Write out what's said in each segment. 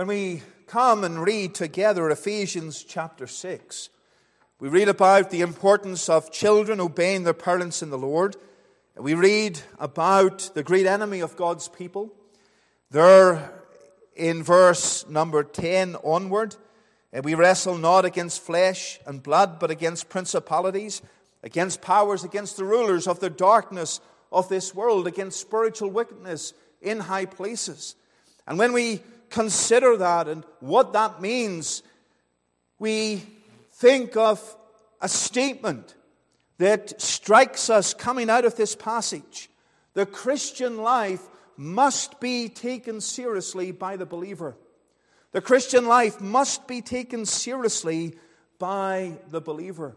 When we come and read together Ephesians chapter 6, we read about the importance of children obeying their parents in the Lord. We read about the great enemy of God's people. There, in verse number 10 onward, and we wrestle not against flesh and blood, but against principalities, against powers, against the rulers of the darkness of this world, against spiritual wickedness in high places. And when we consider that and what that means, we think of a statement that strikes us coming out of this passage. The Christian life must be taken seriously by the believer. The Christian life must be taken seriously by the believer.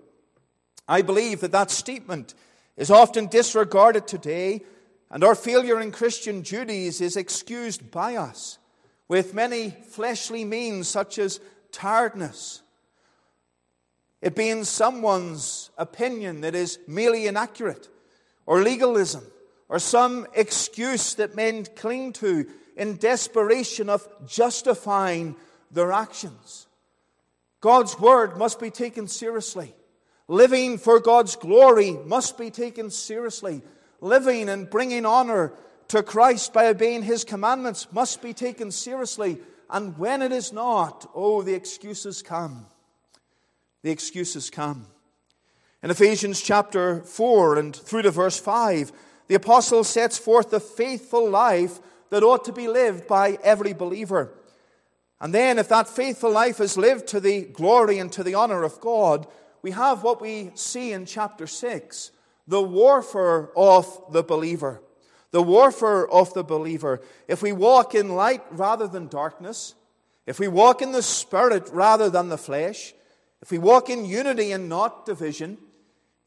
I believe that that statement is often disregarded today, and our failure in Christian duties is excused by us with many fleshly means, such as tiredness. It being someone's opinion that is merely inaccurate, or legalism, or some excuse that men cling to in desperation of justifying their actions. God's word must be taken seriously. Living for God's glory must be taken seriously. Living and bringing honor to Christ by obeying his commandments must be taken seriously. And when it is not, oh, the excuses come. The excuses come. In Ephesians chapter 4 and through to verse 5, the apostle sets forth the faithful life that ought to be lived by every believer. And then, if that faithful life is lived to the glory and to the honor of God, we have what we see in chapter 6 the warfare of the believer the warfare of the believer. If we walk in light rather than darkness, if we walk in the Spirit rather than the flesh, if we walk in unity and not division,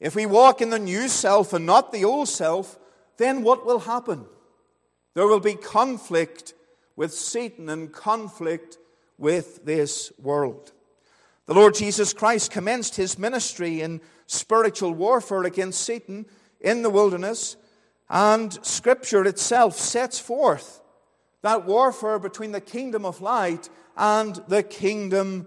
if we walk in the new self and not the old self, then what will happen? There will be conflict with Satan and conflict with this world. The Lord Jesus Christ commenced his ministry in spiritual warfare against Satan in the wilderness and Scripture itself sets forth that warfare between the kingdom of light and the kingdom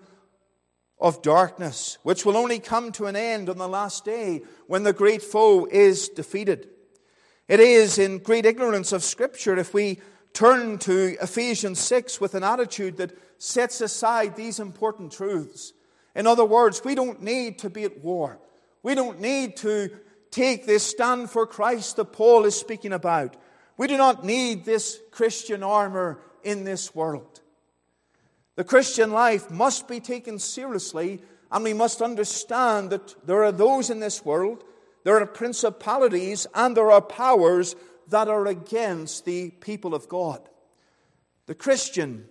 of darkness, which will only come to an end on the last day when the great foe is defeated. It is in great ignorance of Scripture if we turn to Ephesians 6 with an attitude that sets aside these important truths. In other words, we don't need to be at war. We don't need to take this stand for Christ that Paul is speaking about. We do not need this Christian armor in this world. The Christian life must be taken seriously, and we must understand that there are those in this world, there are principalities, and there are powers that are against the people of God. The Christian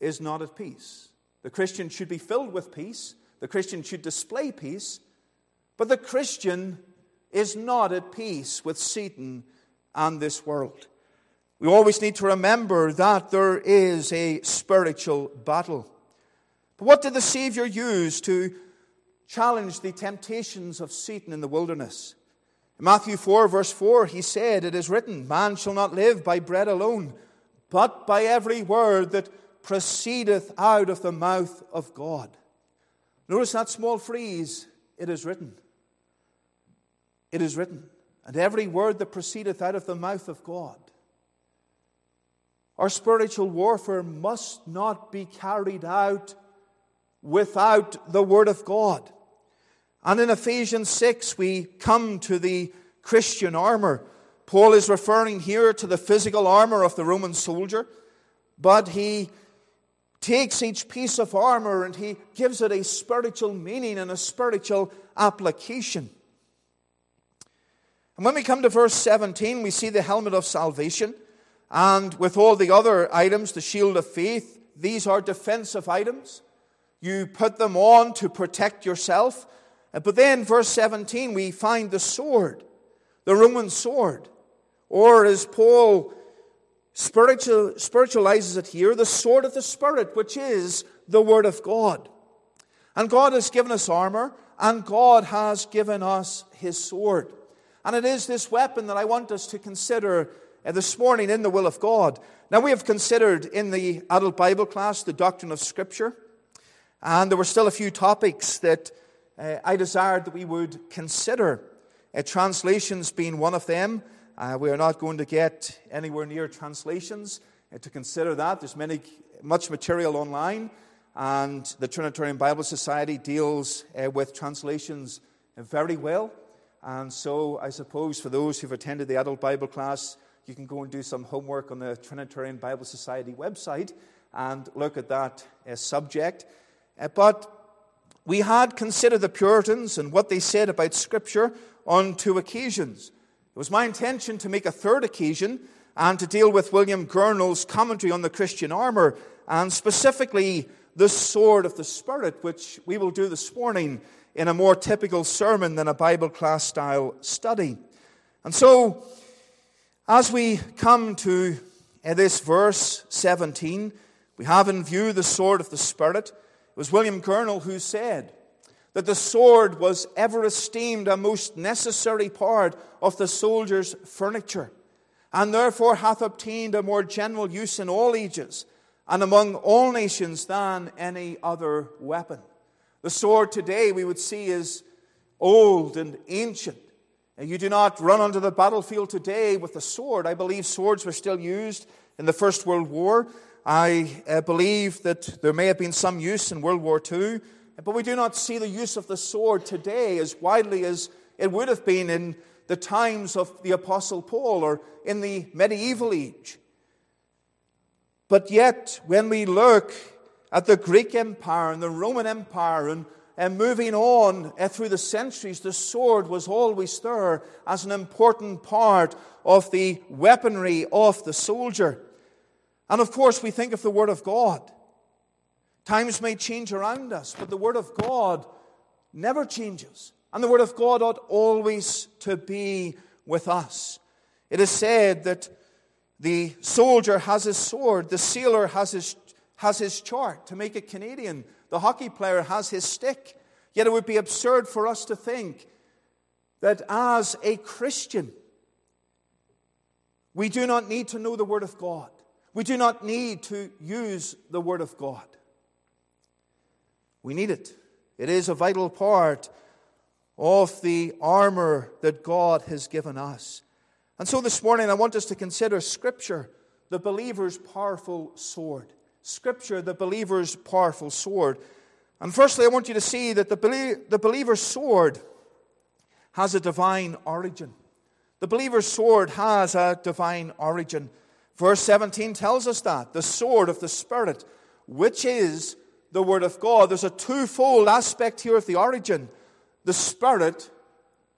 is not at peace. The Christian should be filled with peace. The Christian should display peace. But the Christian is not at peace with Satan and this world. We always need to remember that there is a spiritual battle. But what did the Savior use to challenge the temptations of Satan in the wilderness? In Matthew 4, verse 4, he said, It is written, Man shall not live by bread alone, but by every word that proceedeth out of the mouth of God. Notice that small phrase, it is written. It is written, and every word that proceedeth out of the mouth of God. Our spiritual warfare must not be carried out without the Word of God. And in Ephesians 6, we come to the Christian armor. Paul is referring here to the physical armor of the Roman soldier, but he takes each piece of armor and he gives it a spiritual meaning and a spiritual application. And when we come to verse 17, we see the helmet of salvation. And with all the other items, the shield of faith, these are defensive items. You put them on to protect yourself. Uh, but then, verse 17, we find the sword, the Roman sword. Or as Paul spiritual, spiritualizes it here, the sword of the Spirit, which is the Word of God. And God has given us armor, and God has given us His sword. And it is this weapon that I want us to consider uh, this morning in the will of God. Now, we have considered in the adult Bible class the doctrine of Scripture, and there were still a few topics that uh, I desired that we would consider. Uh, translations being one of them. Uh, we are not going to get anywhere near translations uh, to consider that. There's many, much material online, and the Trinitarian Bible Society deals uh, with translations very well. And so, I suppose for those who've attended the adult Bible class, you can go and do some homework on the Trinitarian Bible Society website and look at that uh, subject. Uh, but we had considered the Puritans and what they said about Scripture on two occasions. It was my intention to make a third occasion and to deal with William Gurnall's commentary on the Christian armor and specifically the sword of the Spirit, which we will do this morning in a more typical sermon than a Bible class style study. And so, as we come to uh, this verse 17, we have in view the sword of the Spirit. It was William Gurnall who said that the sword was ever esteemed a most necessary part of the soldier's furniture, and therefore hath obtained a more general use in all ages and among all nations than any other weapon. The sword today we would see is old and ancient. And you do not run onto the battlefield today with a sword. I believe swords were still used in the First World War. I uh, believe that there may have been some use in World War II, but we do not see the use of the sword today as widely as it would have been in the times of the Apostle Paul or in the medieval age. But yet, when we look at the Greek Empire and the Roman Empire and, and moving on uh, through the centuries, the sword was always there as an important part of the weaponry of the soldier. And of course, we think of the Word of God. Times may change around us, but the Word of God never changes. And the Word of God ought always to be with us. It is said that the soldier has his sword, the sailor has his has his chart. To make it Canadian, the hockey player has his stick. Yet it would be absurd for us to think that as a Christian, we do not need to know the Word of God. We do not need to use the Word of God. We need it. It is a vital part of the armor that God has given us. And so this morning, I want us to consider Scripture, the believer's powerful sword. Scripture, the believer's powerful sword. And firstly, I want you to see that the, belie- the believer's sword has a divine origin. The believer's sword has a divine origin. Verse 17 tells us that the sword of the Spirit, which is the Word of God. There's a twofold aspect here of the origin the Spirit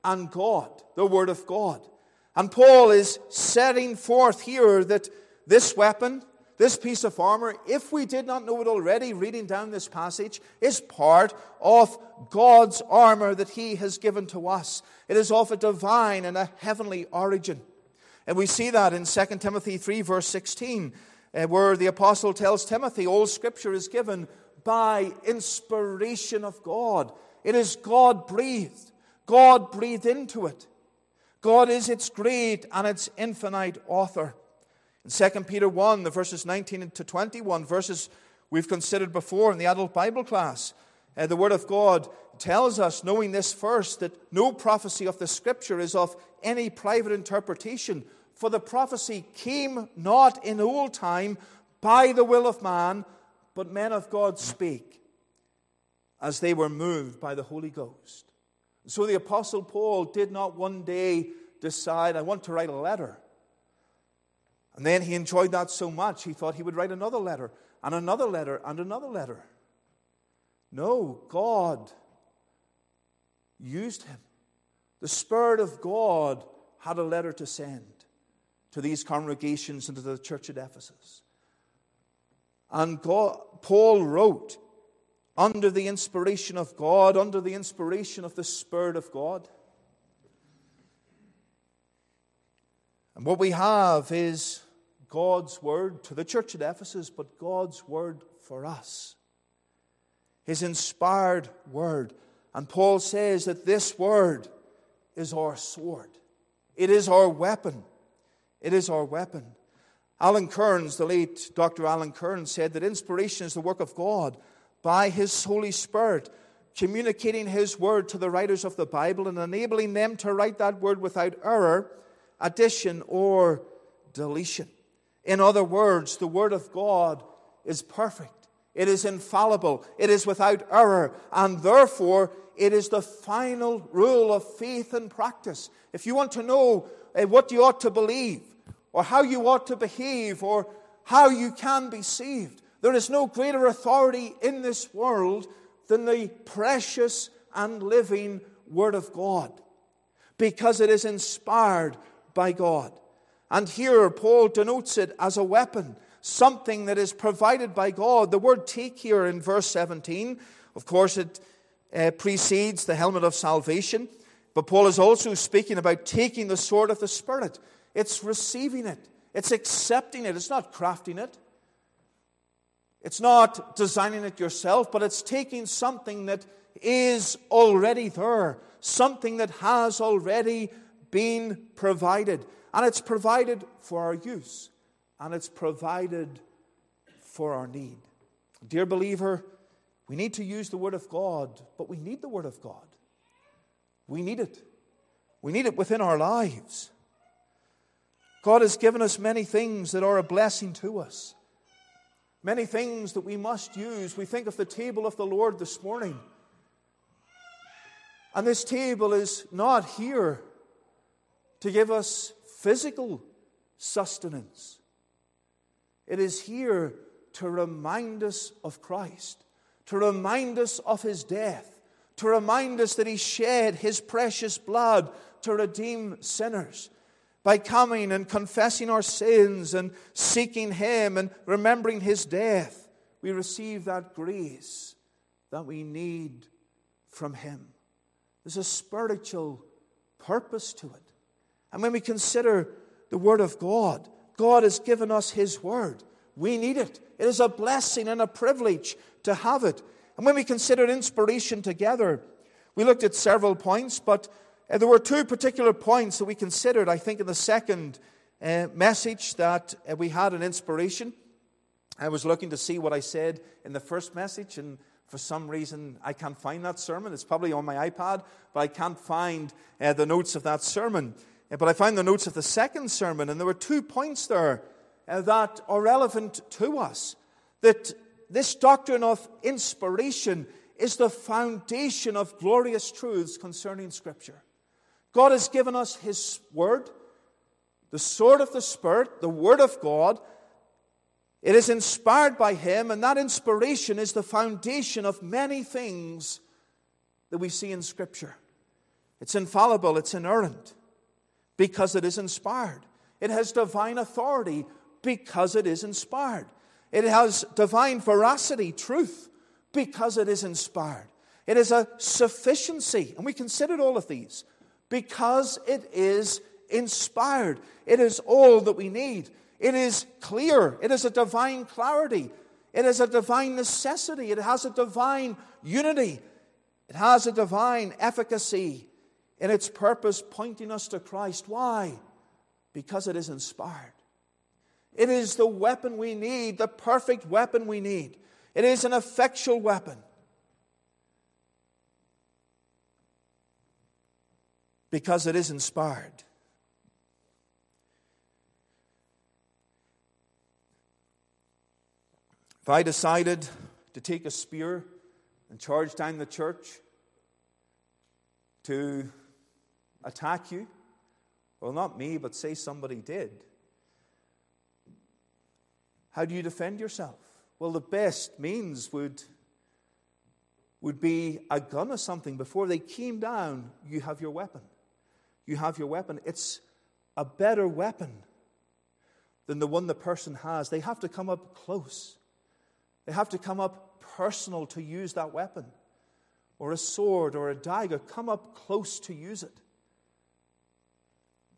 and God, the Word of God. And Paul is setting forth here that this weapon, this piece of armor, if we did not know it already, reading down this passage, is part of God's armor that He has given to us. It is of a divine and a heavenly origin. And we see that in 2 Timothy 3, verse 16, uh, where the apostle tells Timothy, All scripture is given by inspiration of God. It is God breathed, God breathed into it. God is its great and its infinite author. In 2 Peter 1, the verses 19 to 21, verses we've considered before in the adult Bible class, uh, the Word of God tells us, knowing this first, that no prophecy of the Scripture is of any private interpretation, for the prophecy came not in old time by the will of man, but men of God speak as they were moved by the Holy Ghost. So the Apostle Paul did not one day decide, I want to write a letter. And then he enjoyed that so much, he thought he would write another letter, and another letter, and another letter. No, God used him. The Spirit of God had a letter to send to these congregations and to the church at Ephesus. And God, Paul wrote under the inspiration of God, under the inspiration of the Spirit of God. And what we have is God's word to the church at Ephesus, but God's word for us. His inspired word. And Paul says that this word is our sword, it is our weapon, It is our weapon. Alan Cairns, the late Dr. Alan Cairns, said that inspiration is the work of God by His Holy Spirit, communicating His word to the writers of the Bible and enabling them to write that word without error, addition, or deletion. In other words, the Word of God is perfect. It is infallible. It is without error. And therefore, it is the final rule of faith and practice. If you want to know uh, what you ought to believe, or how you ought to behave, or how you can be saved, there is no greater authority in this world than the precious and living Word of God, because it is inspired by God. And here, Paul denotes it as a weapon, something that is provided by God. The word take here in verse 17, of course, it uh, precedes the helmet of salvation. But Paul is also speaking about taking the sword of the Spirit. It's receiving it, it's accepting it, it's not crafting it. It's not designing it yourself, but it's taking something that is already there, something that has already been provided. And it's provided for our use, and it's provided for our need. Dear believer, we need to use the Word of God, but we need the Word of God. We need it. We need it within our lives. God has given us many things that are a blessing to us, many things that we must use. We think of the table of the Lord this morning. And this table is not here to give us physical sustenance. It is here to remind us of Christ, to remind us of his death, to remind us that he shed his precious blood to redeem sinners. By coming and confessing our sins and seeking him and remembering his death, we receive that grace that we need from him. There's a spiritual purpose to it. And when we consider the Word of God, God has given us His Word. We need it. It is a blessing and a privilege to have it. And when we consider inspiration together, we looked at several points, but uh, there were two particular points that we considered, I think, in the second uh, message that uh, we had an inspiration. I was looking to see what I said in the first message, and for some reason I can't find that sermon. It's probably on my iPad, but I can't find uh, the notes of that sermon. But I found the notes of the second sermon, and there were two points there uh, that are relevant to us. That this doctrine of inspiration is the foundation of glorious truths concerning Scripture. God has given us His Word, the sword of the Spirit, the Word of God. It is inspired by Him, and that inspiration is the foundation of many things that we see in Scripture. It's infallible, it's inerrant because it is inspired. It has divine authority because it is inspired. It has divine veracity, truth, because it is inspired. It is a sufficiency, and we considered all of these, because it is inspired. It is all that we need. It is clear. It is a divine clarity. It is a divine necessity. It has a divine unity. It has a divine efficacy in its purpose, pointing us to Christ. Why? Because it is inspired. It is the weapon we need, the perfect weapon we need. It is an effectual weapon. Because it is inspired. If I decided to take a spear and charge down the church to attack you? Well, not me, but say somebody did. How do you defend yourself? Well, the best means would, would be a gun or something. Before they came down, you have your weapon. You have your weapon. It's a better weapon than the one the person has. They have to come up close, they have to come up personal to use that weapon. Or a sword or a dagger, come up close to use it.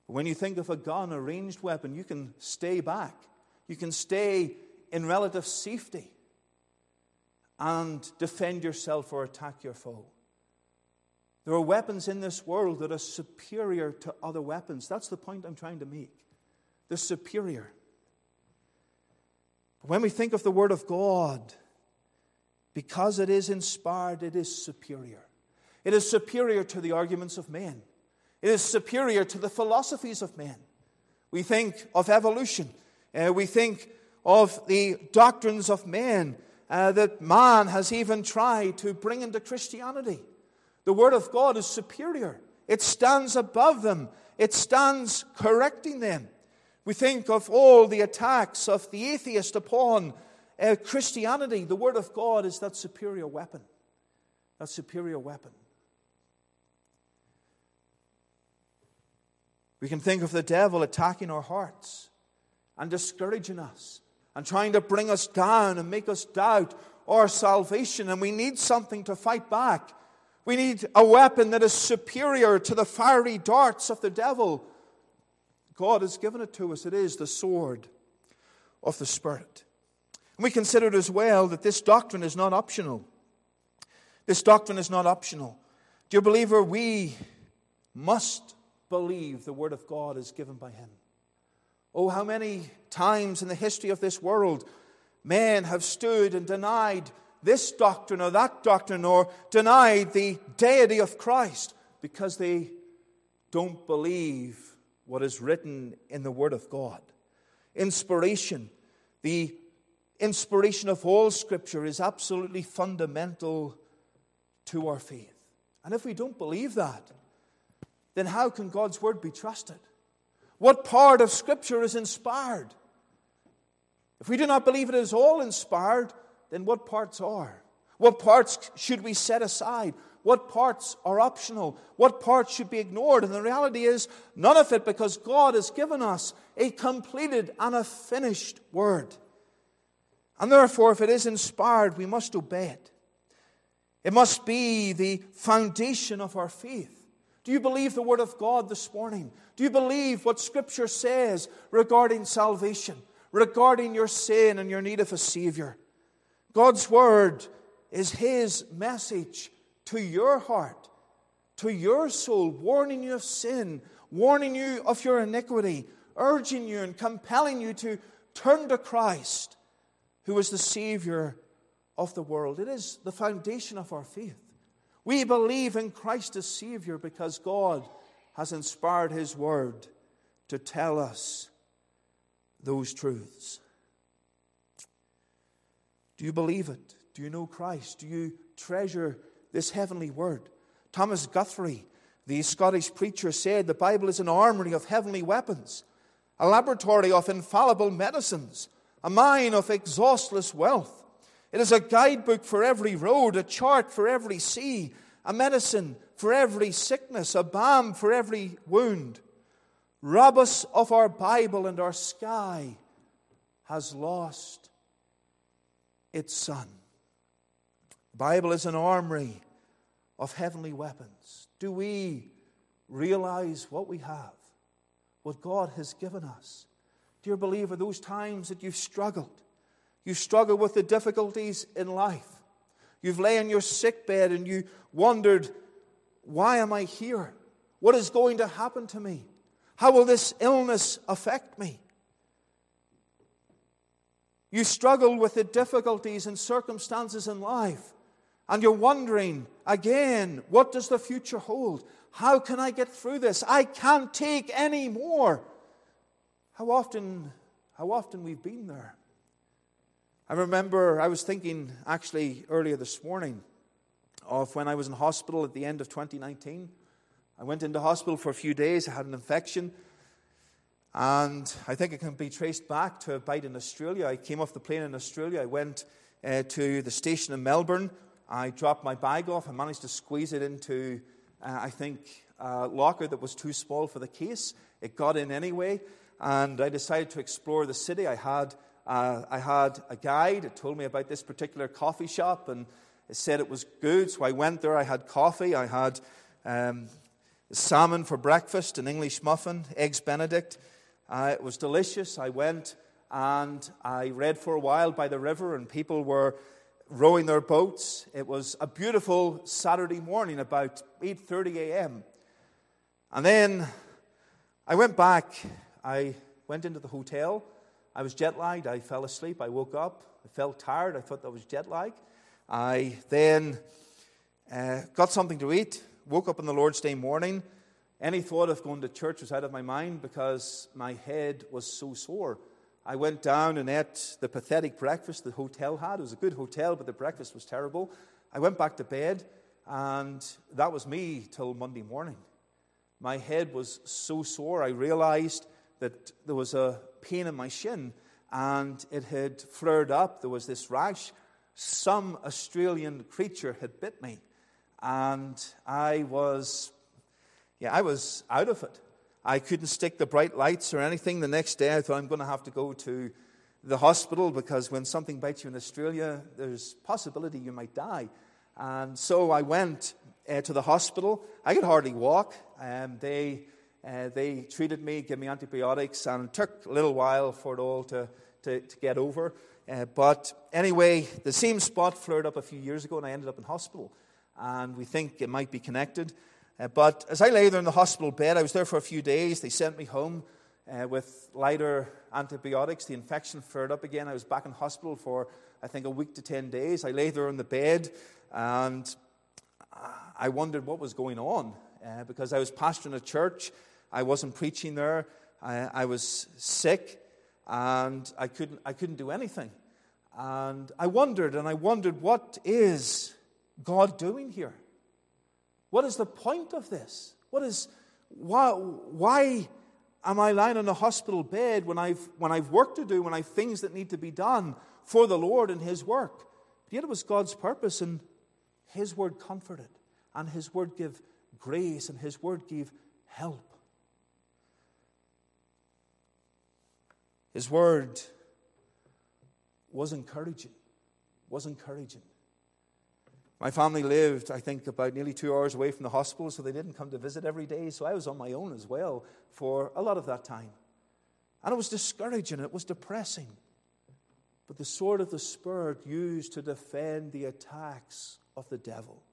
When you think of a gun, a ranged weapon, you can stay back. You can stay in relative safety and defend yourself or attack your foe. There are weapons in this world that are superior to other weapons. That's the point I'm trying to make. They're superior. When we think of the Word of God, because it is inspired, it is superior. It is superior to the arguments of men, it is superior to the philosophies of men. We think of evolution, uh, we think of the doctrines of men uh, that man has even tried to bring into Christianity. The Word of God is superior, it stands above them, it stands correcting them. We think of all the attacks of the atheist upon uh, Christianity. The Word of God is that superior weapon. That superior weapon. We can think of the devil attacking our hearts and discouraging us and trying to bring us down and make us doubt our salvation. And we need something to fight back. We need a weapon that is superior to the fiery darts of the devil God has given it to us. It is the sword of the Spirit. And we considered as well that this doctrine is not optional. This doctrine is not optional. Dear believer, we must believe the Word of God is given by Him. Oh, how many times in the history of this world men have stood and denied this doctrine or that doctrine or denied the deity of Christ because they don't believe what is written in the Word of God. Inspiration, the inspiration of all Scripture, is absolutely fundamental to our faith. And if we don't believe that, then how can God's Word be trusted? What part of Scripture is inspired? If we do not believe it is all inspired, then what parts are? What parts should we set aside? What parts are optional? What parts should be ignored? And the reality is, none of it, because God has given us a completed and a finished word. And therefore, if it is inspired, we must obey it. It must be the foundation of our faith. Do you believe the Word of God this morning? Do you believe what Scripture says regarding salvation, regarding your sin and your need of a Savior? God's Word is His message to your heart, to your soul, warning you of sin, warning you of your iniquity, urging you and compelling you to turn to Christ, who is the Savior of the world. It is the foundation of our faith. We believe in Christ as Savior because God has inspired His Word to tell us those truths. Do you believe it? Do you know Christ? Do you treasure this heavenly word. Thomas Guthrie, the Scottish preacher, said the Bible is an armory of heavenly weapons, a laboratory of infallible medicines, a mine of exhaustless wealth. It is a guidebook for every road, a chart for every sea, a medicine for every sickness, a balm for every wound. Rob us of our Bible, and our sky has lost its sun. Bible is an armory of heavenly weapons. Do we realize what we have, what God has given us? Dear believer, those times that you've struggled, you've struggled with the difficulties in life, you've lay on your sick bed and you wondered, why am I here? What is going to happen to me? How will this illness affect me? You struggle with the difficulties and circumstances in life and you're wondering again, what does the future hold? How can I get through this? I can't take any more. How often, how often we've been there. I remember I was thinking actually earlier this morning of when I was in hospital at the end of 2019. I went into hospital for a few days. I had an infection. And I think it can be traced back to a bite in Australia. I came off the plane in Australia. I went uh, to the station in Melbourne I dropped my bag off. I managed to squeeze it into, uh, I think, a locker that was too small for the case. It got in anyway, and I decided to explore the city. I had, uh, I had a guide. It told me about this particular coffee shop, and it said it was good. So I went there. I had coffee. I had um, salmon for breakfast, an English muffin, eggs Benedict. Uh, it was delicious. I went and I read for a while by the river, and people were rowing their boats. It was a beautiful Saturday morning, about 8:30 a.m. And then I went back. I went into the hotel. I was jet lagged. I fell asleep. I woke up. I felt tired. I thought that was jet lag. I then uh, got something to eat. Woke up on the Lord's Day morning. Any thought of going to church was out of my mind because my head was so sore. I went down and ate the pathetic breakfast the hotel had. It was a good hotel, but the breakfast was terrible. I went back to bed, and that was me till Monday morning. My head was so sore, I realized that there was a pain in my shin, and it had flared up. There was this rash. Some Australian creature had bit me, and I was, yeah, I was out of it. I couldn't stick the bright lights or anything. The next day, I thought I'm going to have to go to the hospital because when something bites you in Australia, there's possibility you might die. And so I went uh, to the hospital. I could hardly walk. Um, they, uh, they treated me, gave me antibiotics, and it took a little while for it all to, to, to get over. Uh, but anyway, the same spot flared up a few years ago, and I ended up in hospital. And we think it might be connected. Uh, but as I lay there in the hospital bed, I was there for a few days. They sent me home uh, with lighter antibiotics. The infection flared up again. I was back in hospital for, I think, a week to 10 days. I lay there on the bed and I wondered what was going on uh, because I was pastoring a church. I wasn't preaching there. I, I was sick and I couldn't, I couldn't do anything. And I wondered and I wondered, what is God doing here? What is the point of this? What is, why, why am I lying on a hospital bed when I've, when I've work to do, when I've things that need to be done for the Lord and His work? But yet it was God's purpose, and His word comforted, and His word gave grace, and His word gave help. His word was encouraging, was encouraging. My family lived, I think, about nearly two hours away from the hospital, so they didn't come to visit every day. So I was on my own as well for a lot of that time. And it was discouraging, it was depressing. But the sword of the Spirit used to defend the attacks of the devil.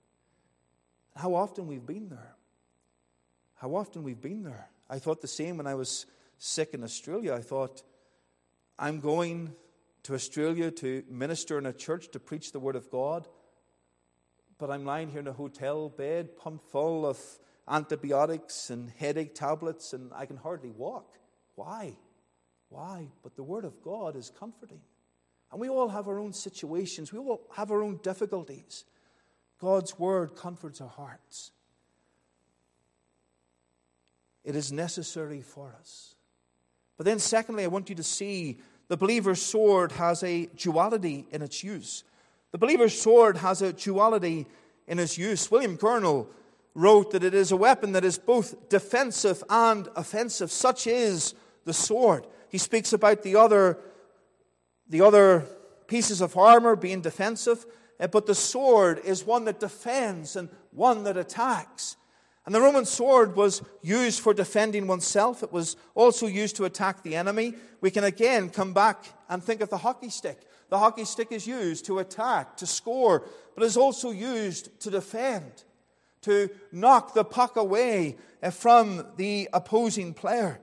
How often we've been there. How often we've been there. I thought the same when I was sick in Australia. I thought, I'm going to Australia to minister in a church to preach the Word of God but I'm lying here in a hotel bed, pumped full of antibiotics and headache tablets, and I can hardly walk. Why? Why? But the Word of God is comforting. And we all have our own situations, we all have our own difficulties. God's Word comforts our hearts. It is necessary for us. But then, secondly, I want you to see the believer's sword has a duality in its use. The believer's sword has a duality in its use. William Gurnall wrote that it is a weapon that is both defensive and offensive. Such is the sword. He speaks about the other, the other pieces of armor being defensive, but the sword is one that defends and one that attacks. And the Roman sword was used for defending oneself. It was also used to attack the enemy. We can again come back and think of the hockey stick. The hockey stick is used to attack, to score, but is also used to defend, to knock the puck away uh, from the opposing player.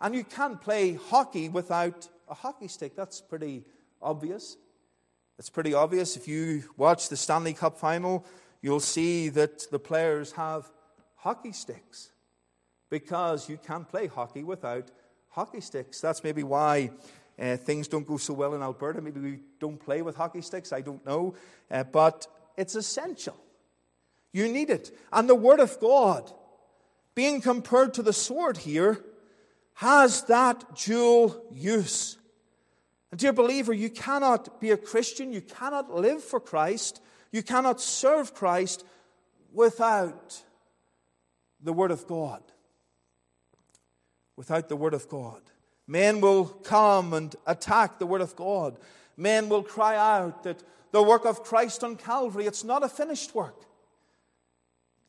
And you can't play hockey without a hockey stick. That's pretty obvious. It's pretty obvious. If you watch the Stanley Cup final, you'll see that the players have hockey sticks because you can't play hockey without hockey sticks. That's maybe why uh, things don't go so well in Alberta. Maybe we don't play with hockey sticks. I don't know. Uh, but it's essential. You need it. And the Word of God, being compared to the sword here, has that dual use. And, dear believer, you cannot be a Christian, you cannot live for Christ, you cannot serve Christ without the Word of God. Without the Word of God. Men will come and attack the Word of God. Men will cry out that the work of Christ on Calvary, it's not a finished work.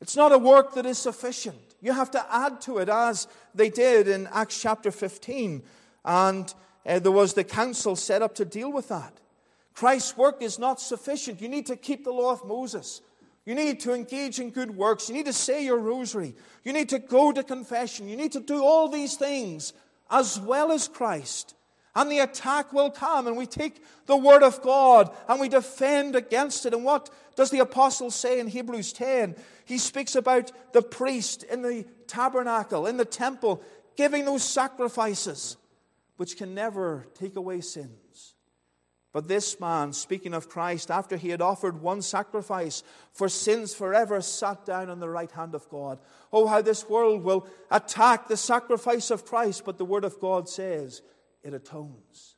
It's not a work that is sufficient. You have to add to it, as they did in Acts chapter 15. And uh, there was the council set up to deal with that. Christ's work is not sufficient. You need to keep the law of Moses. You need to engage in good works. You need to say your rosary. You need to go to confession. You need to do all these things as well as Christ. And the attack will come, and we take the Word of God and we defend against it. And what does the apostle say in Hebrews 10? He speaks about the priest in the tabernacle, in the temple, giving those sacrifices which can never take away sins. But this man, speaking of Christ, after he had offered one sacrifice for sins forever, sat down on the right hand of God. Oh, how this world will attack the sacrifice of Christ, but the Word of God says it atones.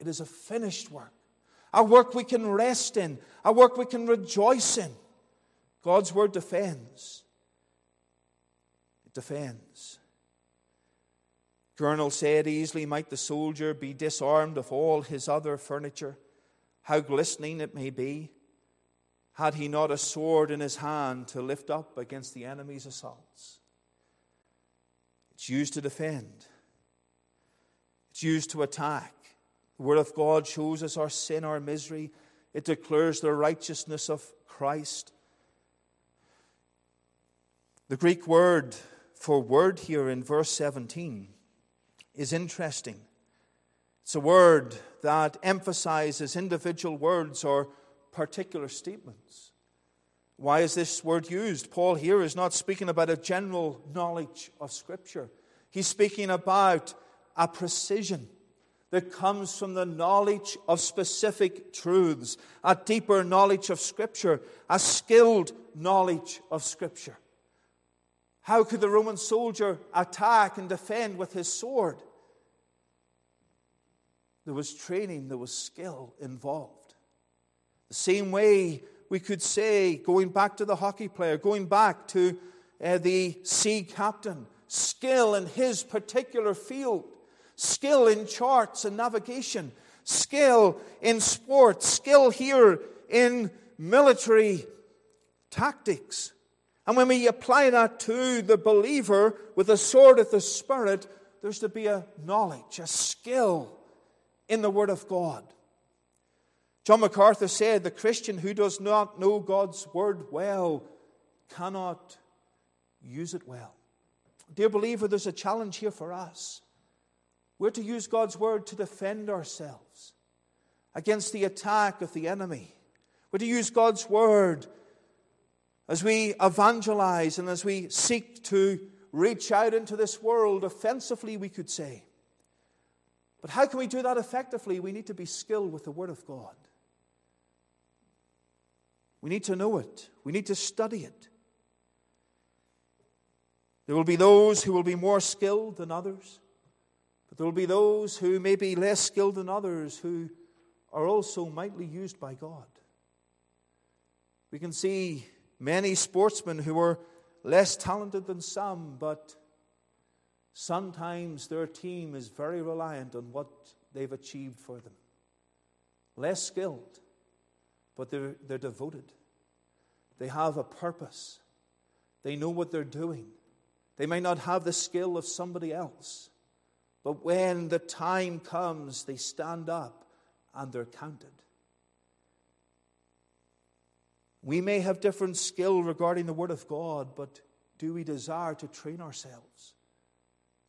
It is a finished work, a work we can rest in, a work we can rejoice in. God's Word defends. It defends. Gurnall said, Easily might the soldier be disarmed of all his other furniture, how glistening it may be, had he not a sword in his hand to lift up against the enemy's assaults. It's used to defend, it's used to attack. The Word of God shows us our sin, our misery. It declares the righteousness of Christ. The Greek word for word here in verse 17 is interesting. It's a word that emphasizes individual words or particular statements. Why is this word used? Paul here is not speaking about a general knowledge of Scripture, he's speaking about a precision that comes from the knowledge of specific truths, a deeper knowledge of Scripture, a skilled knowledge of Scripture. How could the Roman soldier attack and defend with his sword? There was training, there was skill involved. The same way we could say, going back to the hockey player, going back to uh, the sea captain, skill in his particular field, skill in charts and navigation, skill in sports, skill here in military tactics. And when we apply that to the believer with the sword of the Spirit, there's to be a knowledge, a skill in the Word of God. John MacArthur said, The Christian who does not know God's Word well cannot use it well. Dear believer, there's a challenge here for us. We're to use God's Word to defend ourselves against the attack of the enemy. We're to use God's Word as we evangelize and as we seek to reach out into this world offensively, we could say. But how can we do that effectively? We need to be skilled with the Word of God. We need to know it, we need to study it. There will be those who will be more skilled than others, but there will be those who may be less skilled than others who are also mightily used by God. We can see many sportsmen who are less talented than some, but Sometimes their team is very reliant on what they've achieved for them. Less skilled, but they're, they're devoted. They have a purpose. They know what they're doing. They may not have the skill of somebody else, but when the time comes, they stand up and they're counted. We may have different skill regarding the Word of God, but do we desire to train ourselves?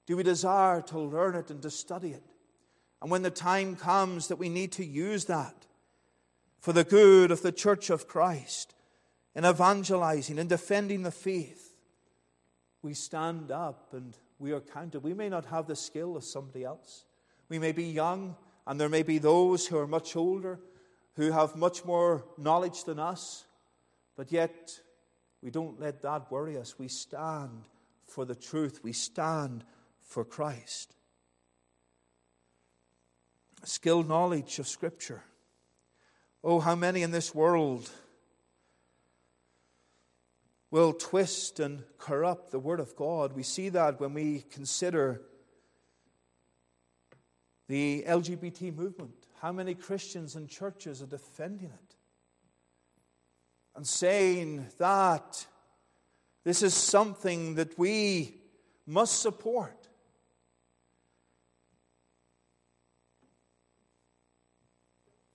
Do we desire to learn it and to study it? And when the time comes that we need to use that for the good of the church of Christ, in evangelizing and defending the faith, we stand up and we are counted. We may not have the skill of somebody else. We may be young, and there may be those who are much older, who have much more knowledge than us, but yet we don't let that worry us. We stand for the truth. We stand for Christ. Skilled knowledge of Scripture. Oh, how many in this world will twist and corrupt the Word of God. We see that when we consider the LGBT movement. How many Christians and churches are defending it and saying that this is something that we must support.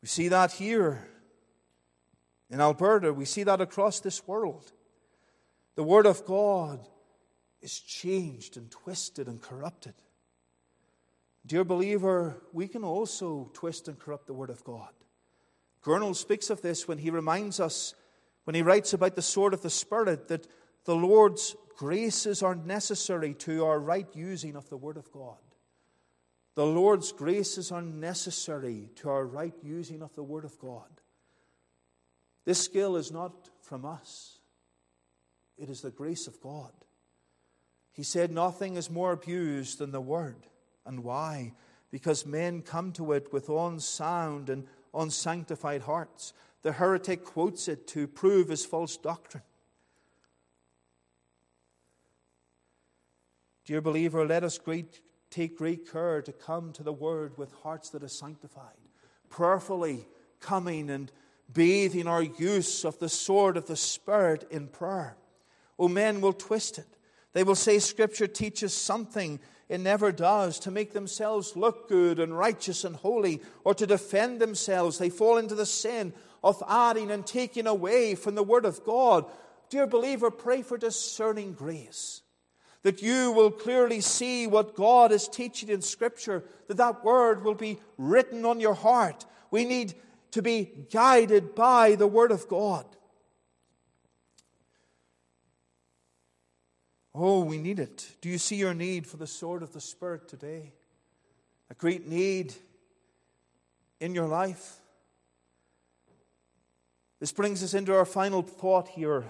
We see that here in Alberta. We see that across this world. The Word of God is changed and twisted and corrupted. Dear believer, we can also twist and corrupt the Word of God. Gurnall speaks of this when he reminds us, when he writes about the sword of the Spirit, that the Lord's graces are necessary to our right using of the Word of God. The Lord's graces are necessary to our right using of the Word of God. This skill is not from us, it is the grace of God. He said, Nothing is more abused than the Word. And why? Because men come to it with unsound and unsanctified hearts. The heretic quotes it to prove his false doctrine. Dear believer, let us great, take great care to come to the Word with hearts that are sanctified, prayerfully coming and bathing our use of the sword of the Spirit in prayer. Oh, men will twist it. They will say Scripture teaches something it never does to make themselves look good and righteous and holy or to defend themselves. They fall into the sin of adding and taking away from the Word of God. Dear believer, pray for discerning grace that you will clearly see what God is teaching in Scripture, that that word will be written on your heart. We need to be guided by the Word of God. Oh, we need it. Do you see your need for the sword of the Spirit today? A great need in your life. This brings us into our final thought here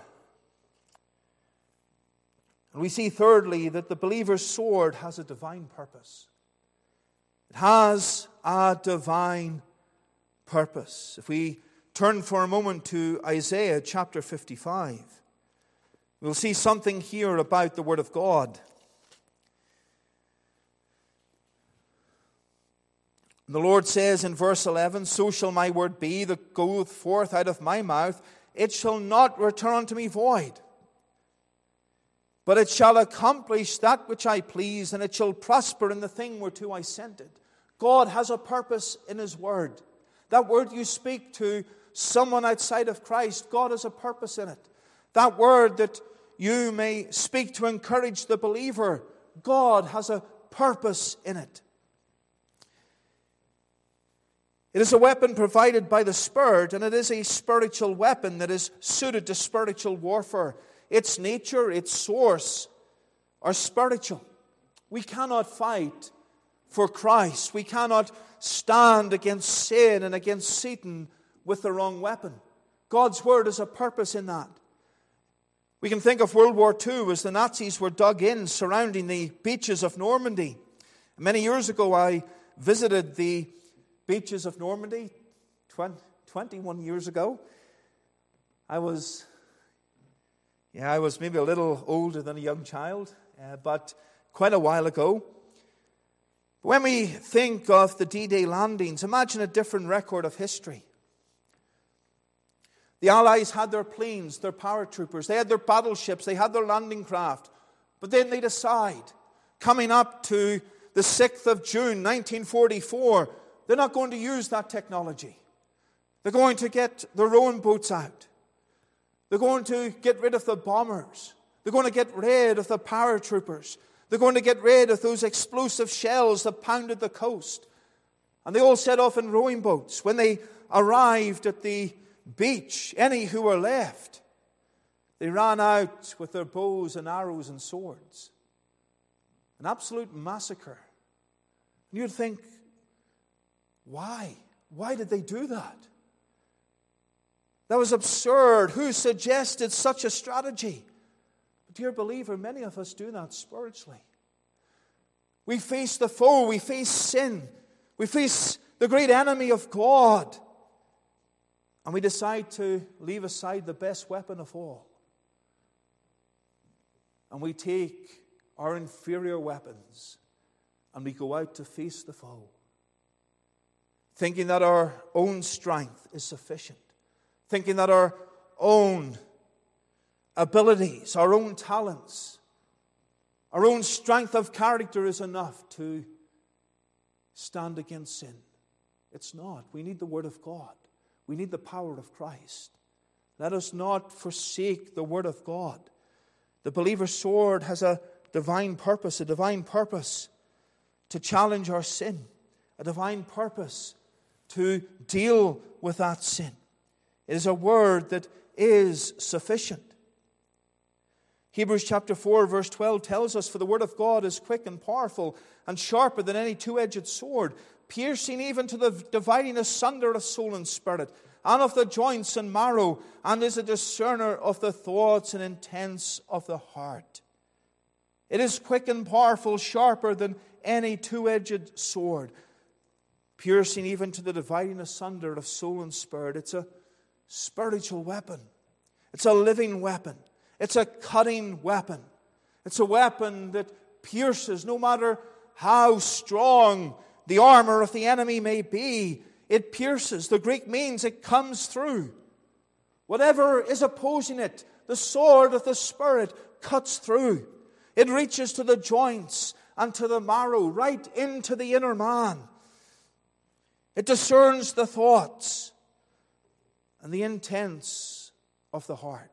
and we see, thirdly, that the believer's sword has a divine purpose. It has a divine purpose. If we turn for a moment to Isaiah chapter 55, we'll see something here about the Word of God. The Lord says in verse 11, So shall my word be that goeth forth out of my mouth, it shall not return unto me void but it shall accomplish that which I please, and it shall prosper in the thing whereto I sent it. God has a purpose in His word. That word you speak to someone outside of Christ, God has a purpose in it. That word that you may speak to encourage the believer, God has a purpose in it. It is a weapon provided by the Spirit, and it is a spiritual weapon that is suited to spiritual warfare its nature, its source are spiritual. We cannot fight for Christ. We cannot stand against sin and against Satan with the wrong weapon. God's word has a purpose in that. We can think of World War II as the Nazis were dug in surrounding the beaches of Normandy. Many years ago, I visited the beaches of Normandy, 20, 21 years ago. I was yeah, I was maybe a little older than a young child, uh, but quite a while ago. When we think of the D Day landings, imagine a different record of history. The Allies had their planes, their paratroopers, they had their battleships, they had their landing craft. But then they decide, coming up to the 6th of June 1944, they're not going to use that technology. They're going to get their own boats out. They're going to get rid of the bombers. They're going to get rid of the paratroopers. They're going to get rid of those explosive shells that pounded the coast. And they all set off in rowing boats. When they arrived at the beach, any who were left, they ran out with their bows and arrows and swords. An absolute massacre. And you'd think, why? Why did they do that? That was absurd. Who suggested such a strategy? Dear believer, many of us do that spiritually. We face the foe, we face sin, we face the great enemy of God, and we decide to leave aside the best weapon of all. And we take our inferior weapons and we go out to face the foe, thinking that our own strength is sufficient thinking that our own abilities, our own talents, our own strength of character is enough to stand against sin. It's not. We need the Word of God, we need the power of Christ. Let us not forsake the Word of God. The believer's sword has a divine purpose, a divine purpose to challenge our sin, a divine purpose to deal with that sin. It is a word that is sufficient. Hebrews chapter 4, verse 12 tells us, For the word of God is quick and powerful and sharper than any two edged sword, piercing even to the dividing asunder of soul and spirit, and of the joints and marrow, and is a discerner of the thoughts and intents of the heart. It is quick and powerful, sharper than any two edged sword, piercing even to the dividing asunder of soul and spirit. It's a spiritual weapon, it's a living weapon. It's a cutting weapon. It's a weapon that pierces no matter how strong the armor of the enemy may be. It pierces. The Greek means it comes through. Whatever is opposing it, the sword of the Spirit cuts through. It reaches to the joints and to the marrow, right into the inner man. It discerns the thoughts and the intents of the heart.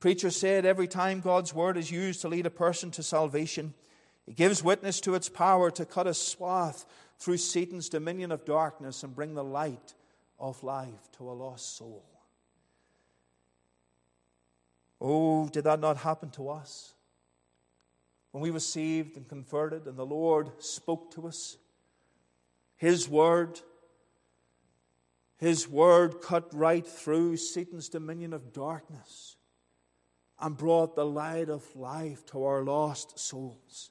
Preacher said every time God's word is used to lead a person to salvation, it gives witness to its power to cut a swath through Satan's dominion of darkness and bring the light of life to a lost soul. Oh, did that not happen to us? When we received and converted, and the Lord spoke to us, His word, His word cut right through Satan's dominion of darkness and brought the light of life to our lost souls.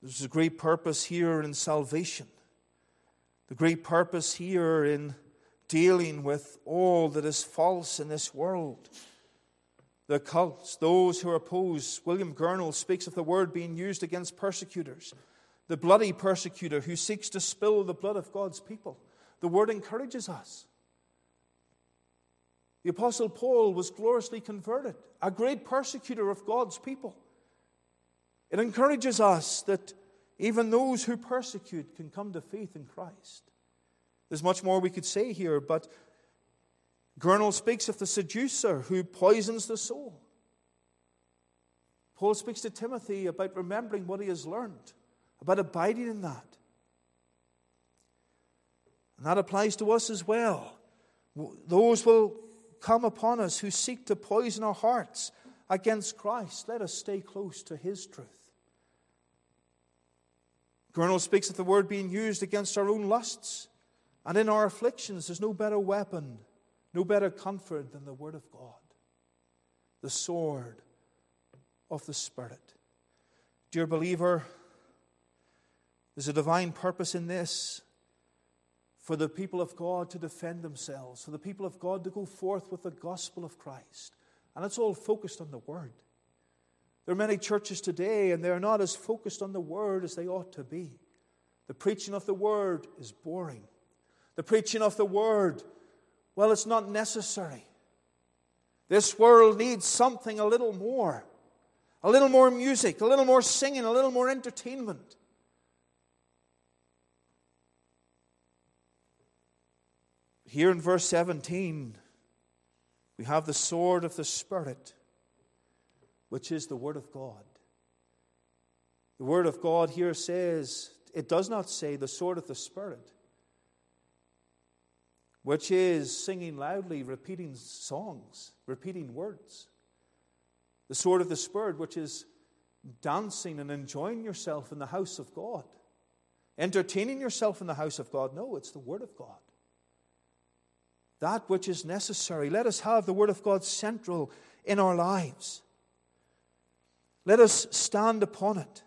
There's a great purpose here in salvation, the great purpose here in dealing with all that is false in this world. The cults, those who oppose. William Gurnall speaks of the word being used against persecutors, the bloody persecutor who seeks to spill the blood of God's people. The word encourages us. The Apostle Paul was gloriously converted, a great persecutor of God's people. It encourages us that even those who persecute can come to faith in Christ. There's much more we could say here, but Gurnall speaks of the seducer who poisons the soul. Paul speaks to Timothy about remembering what he has learned, about abiding in that. And that applies to us as well. Those will come upon us who seek to poison our hearts against Christ, let us stay close to His truth. Gurnall speaks of the word being used against our own lusts. And in our afflictions, there's no better weapon, no better comfort than the Word of God, the sword of the Spirit. Dear believer, there's a divine purpose in this for the people of God to defend themselves, for the people of God to go forth with the gospel of Christ. And it's all focused on the Word. There are many churches today, and they're not as focused on the Word as they ought to be. The preaching of the Word is boring. The preaching of the Word, well, it's not necessary. This world needs something a little more a little more music, a little more singing, a little more entertainment. Here in verse 17, we have the sword of the Spirit, which is the Word of God. The Word of God here says, it does not say the sword of the Spirit, which is singing loudly, repeating songs, repeating words. The sword of the Spirit, which is dancing and enjoying yourself in the house of God, entertaining yourself in the house of God. No, it's the Word of God that which is necessary. Let us have the Word of God central in our lives. Let us stand upon it.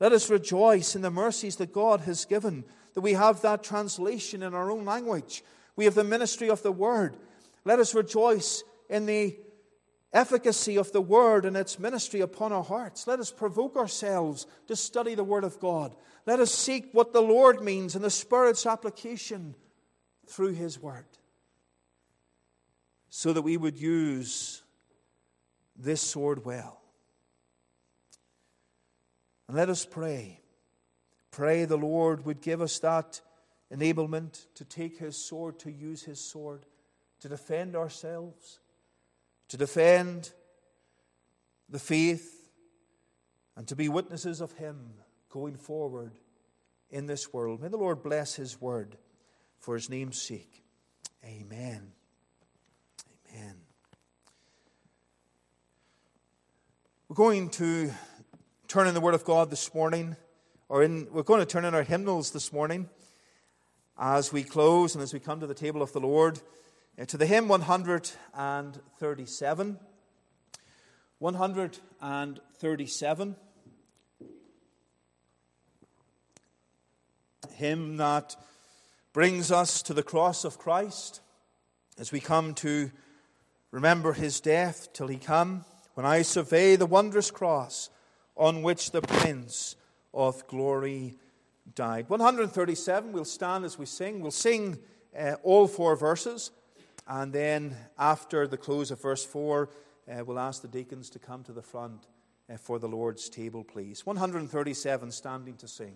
Let us rejoice in the mercies that God has given, that we have that translation in our own language. We have the ministry of the Word. Let us rejoice in the efficacy of the Word and its ministry upon our hearts. Let us provoke ourselves to study the Word of God. Let us seek what the Lord means in the Spirit's application through His Word so that we would use this sword well. And let us pray. Pray the Lord would give us that enablement to take His sword, to use His sword, to defend ourselves, to defend the faith, and to be witnesses of Him going forward in this world. May the Lord bless His word for His name's sake. Amen. Amen. We're going to turn in the Word of God this morning, or in, we're going to turn in our hymnals this morning as we close and as we come to the table of the Lord uh, to the hymn 137. 137. Hymn that brings us to the cross of Christ as we come to remember his death till he come. When I survey the wondrous cross on which the Prince of Glory died. 137, we'll stand as we sing. We'll sing uh, all four verses, and then after the close of verse 4, uh, we'll ask the deacons to come to the front uh, for the Lord's table, please. 137, standing to sing.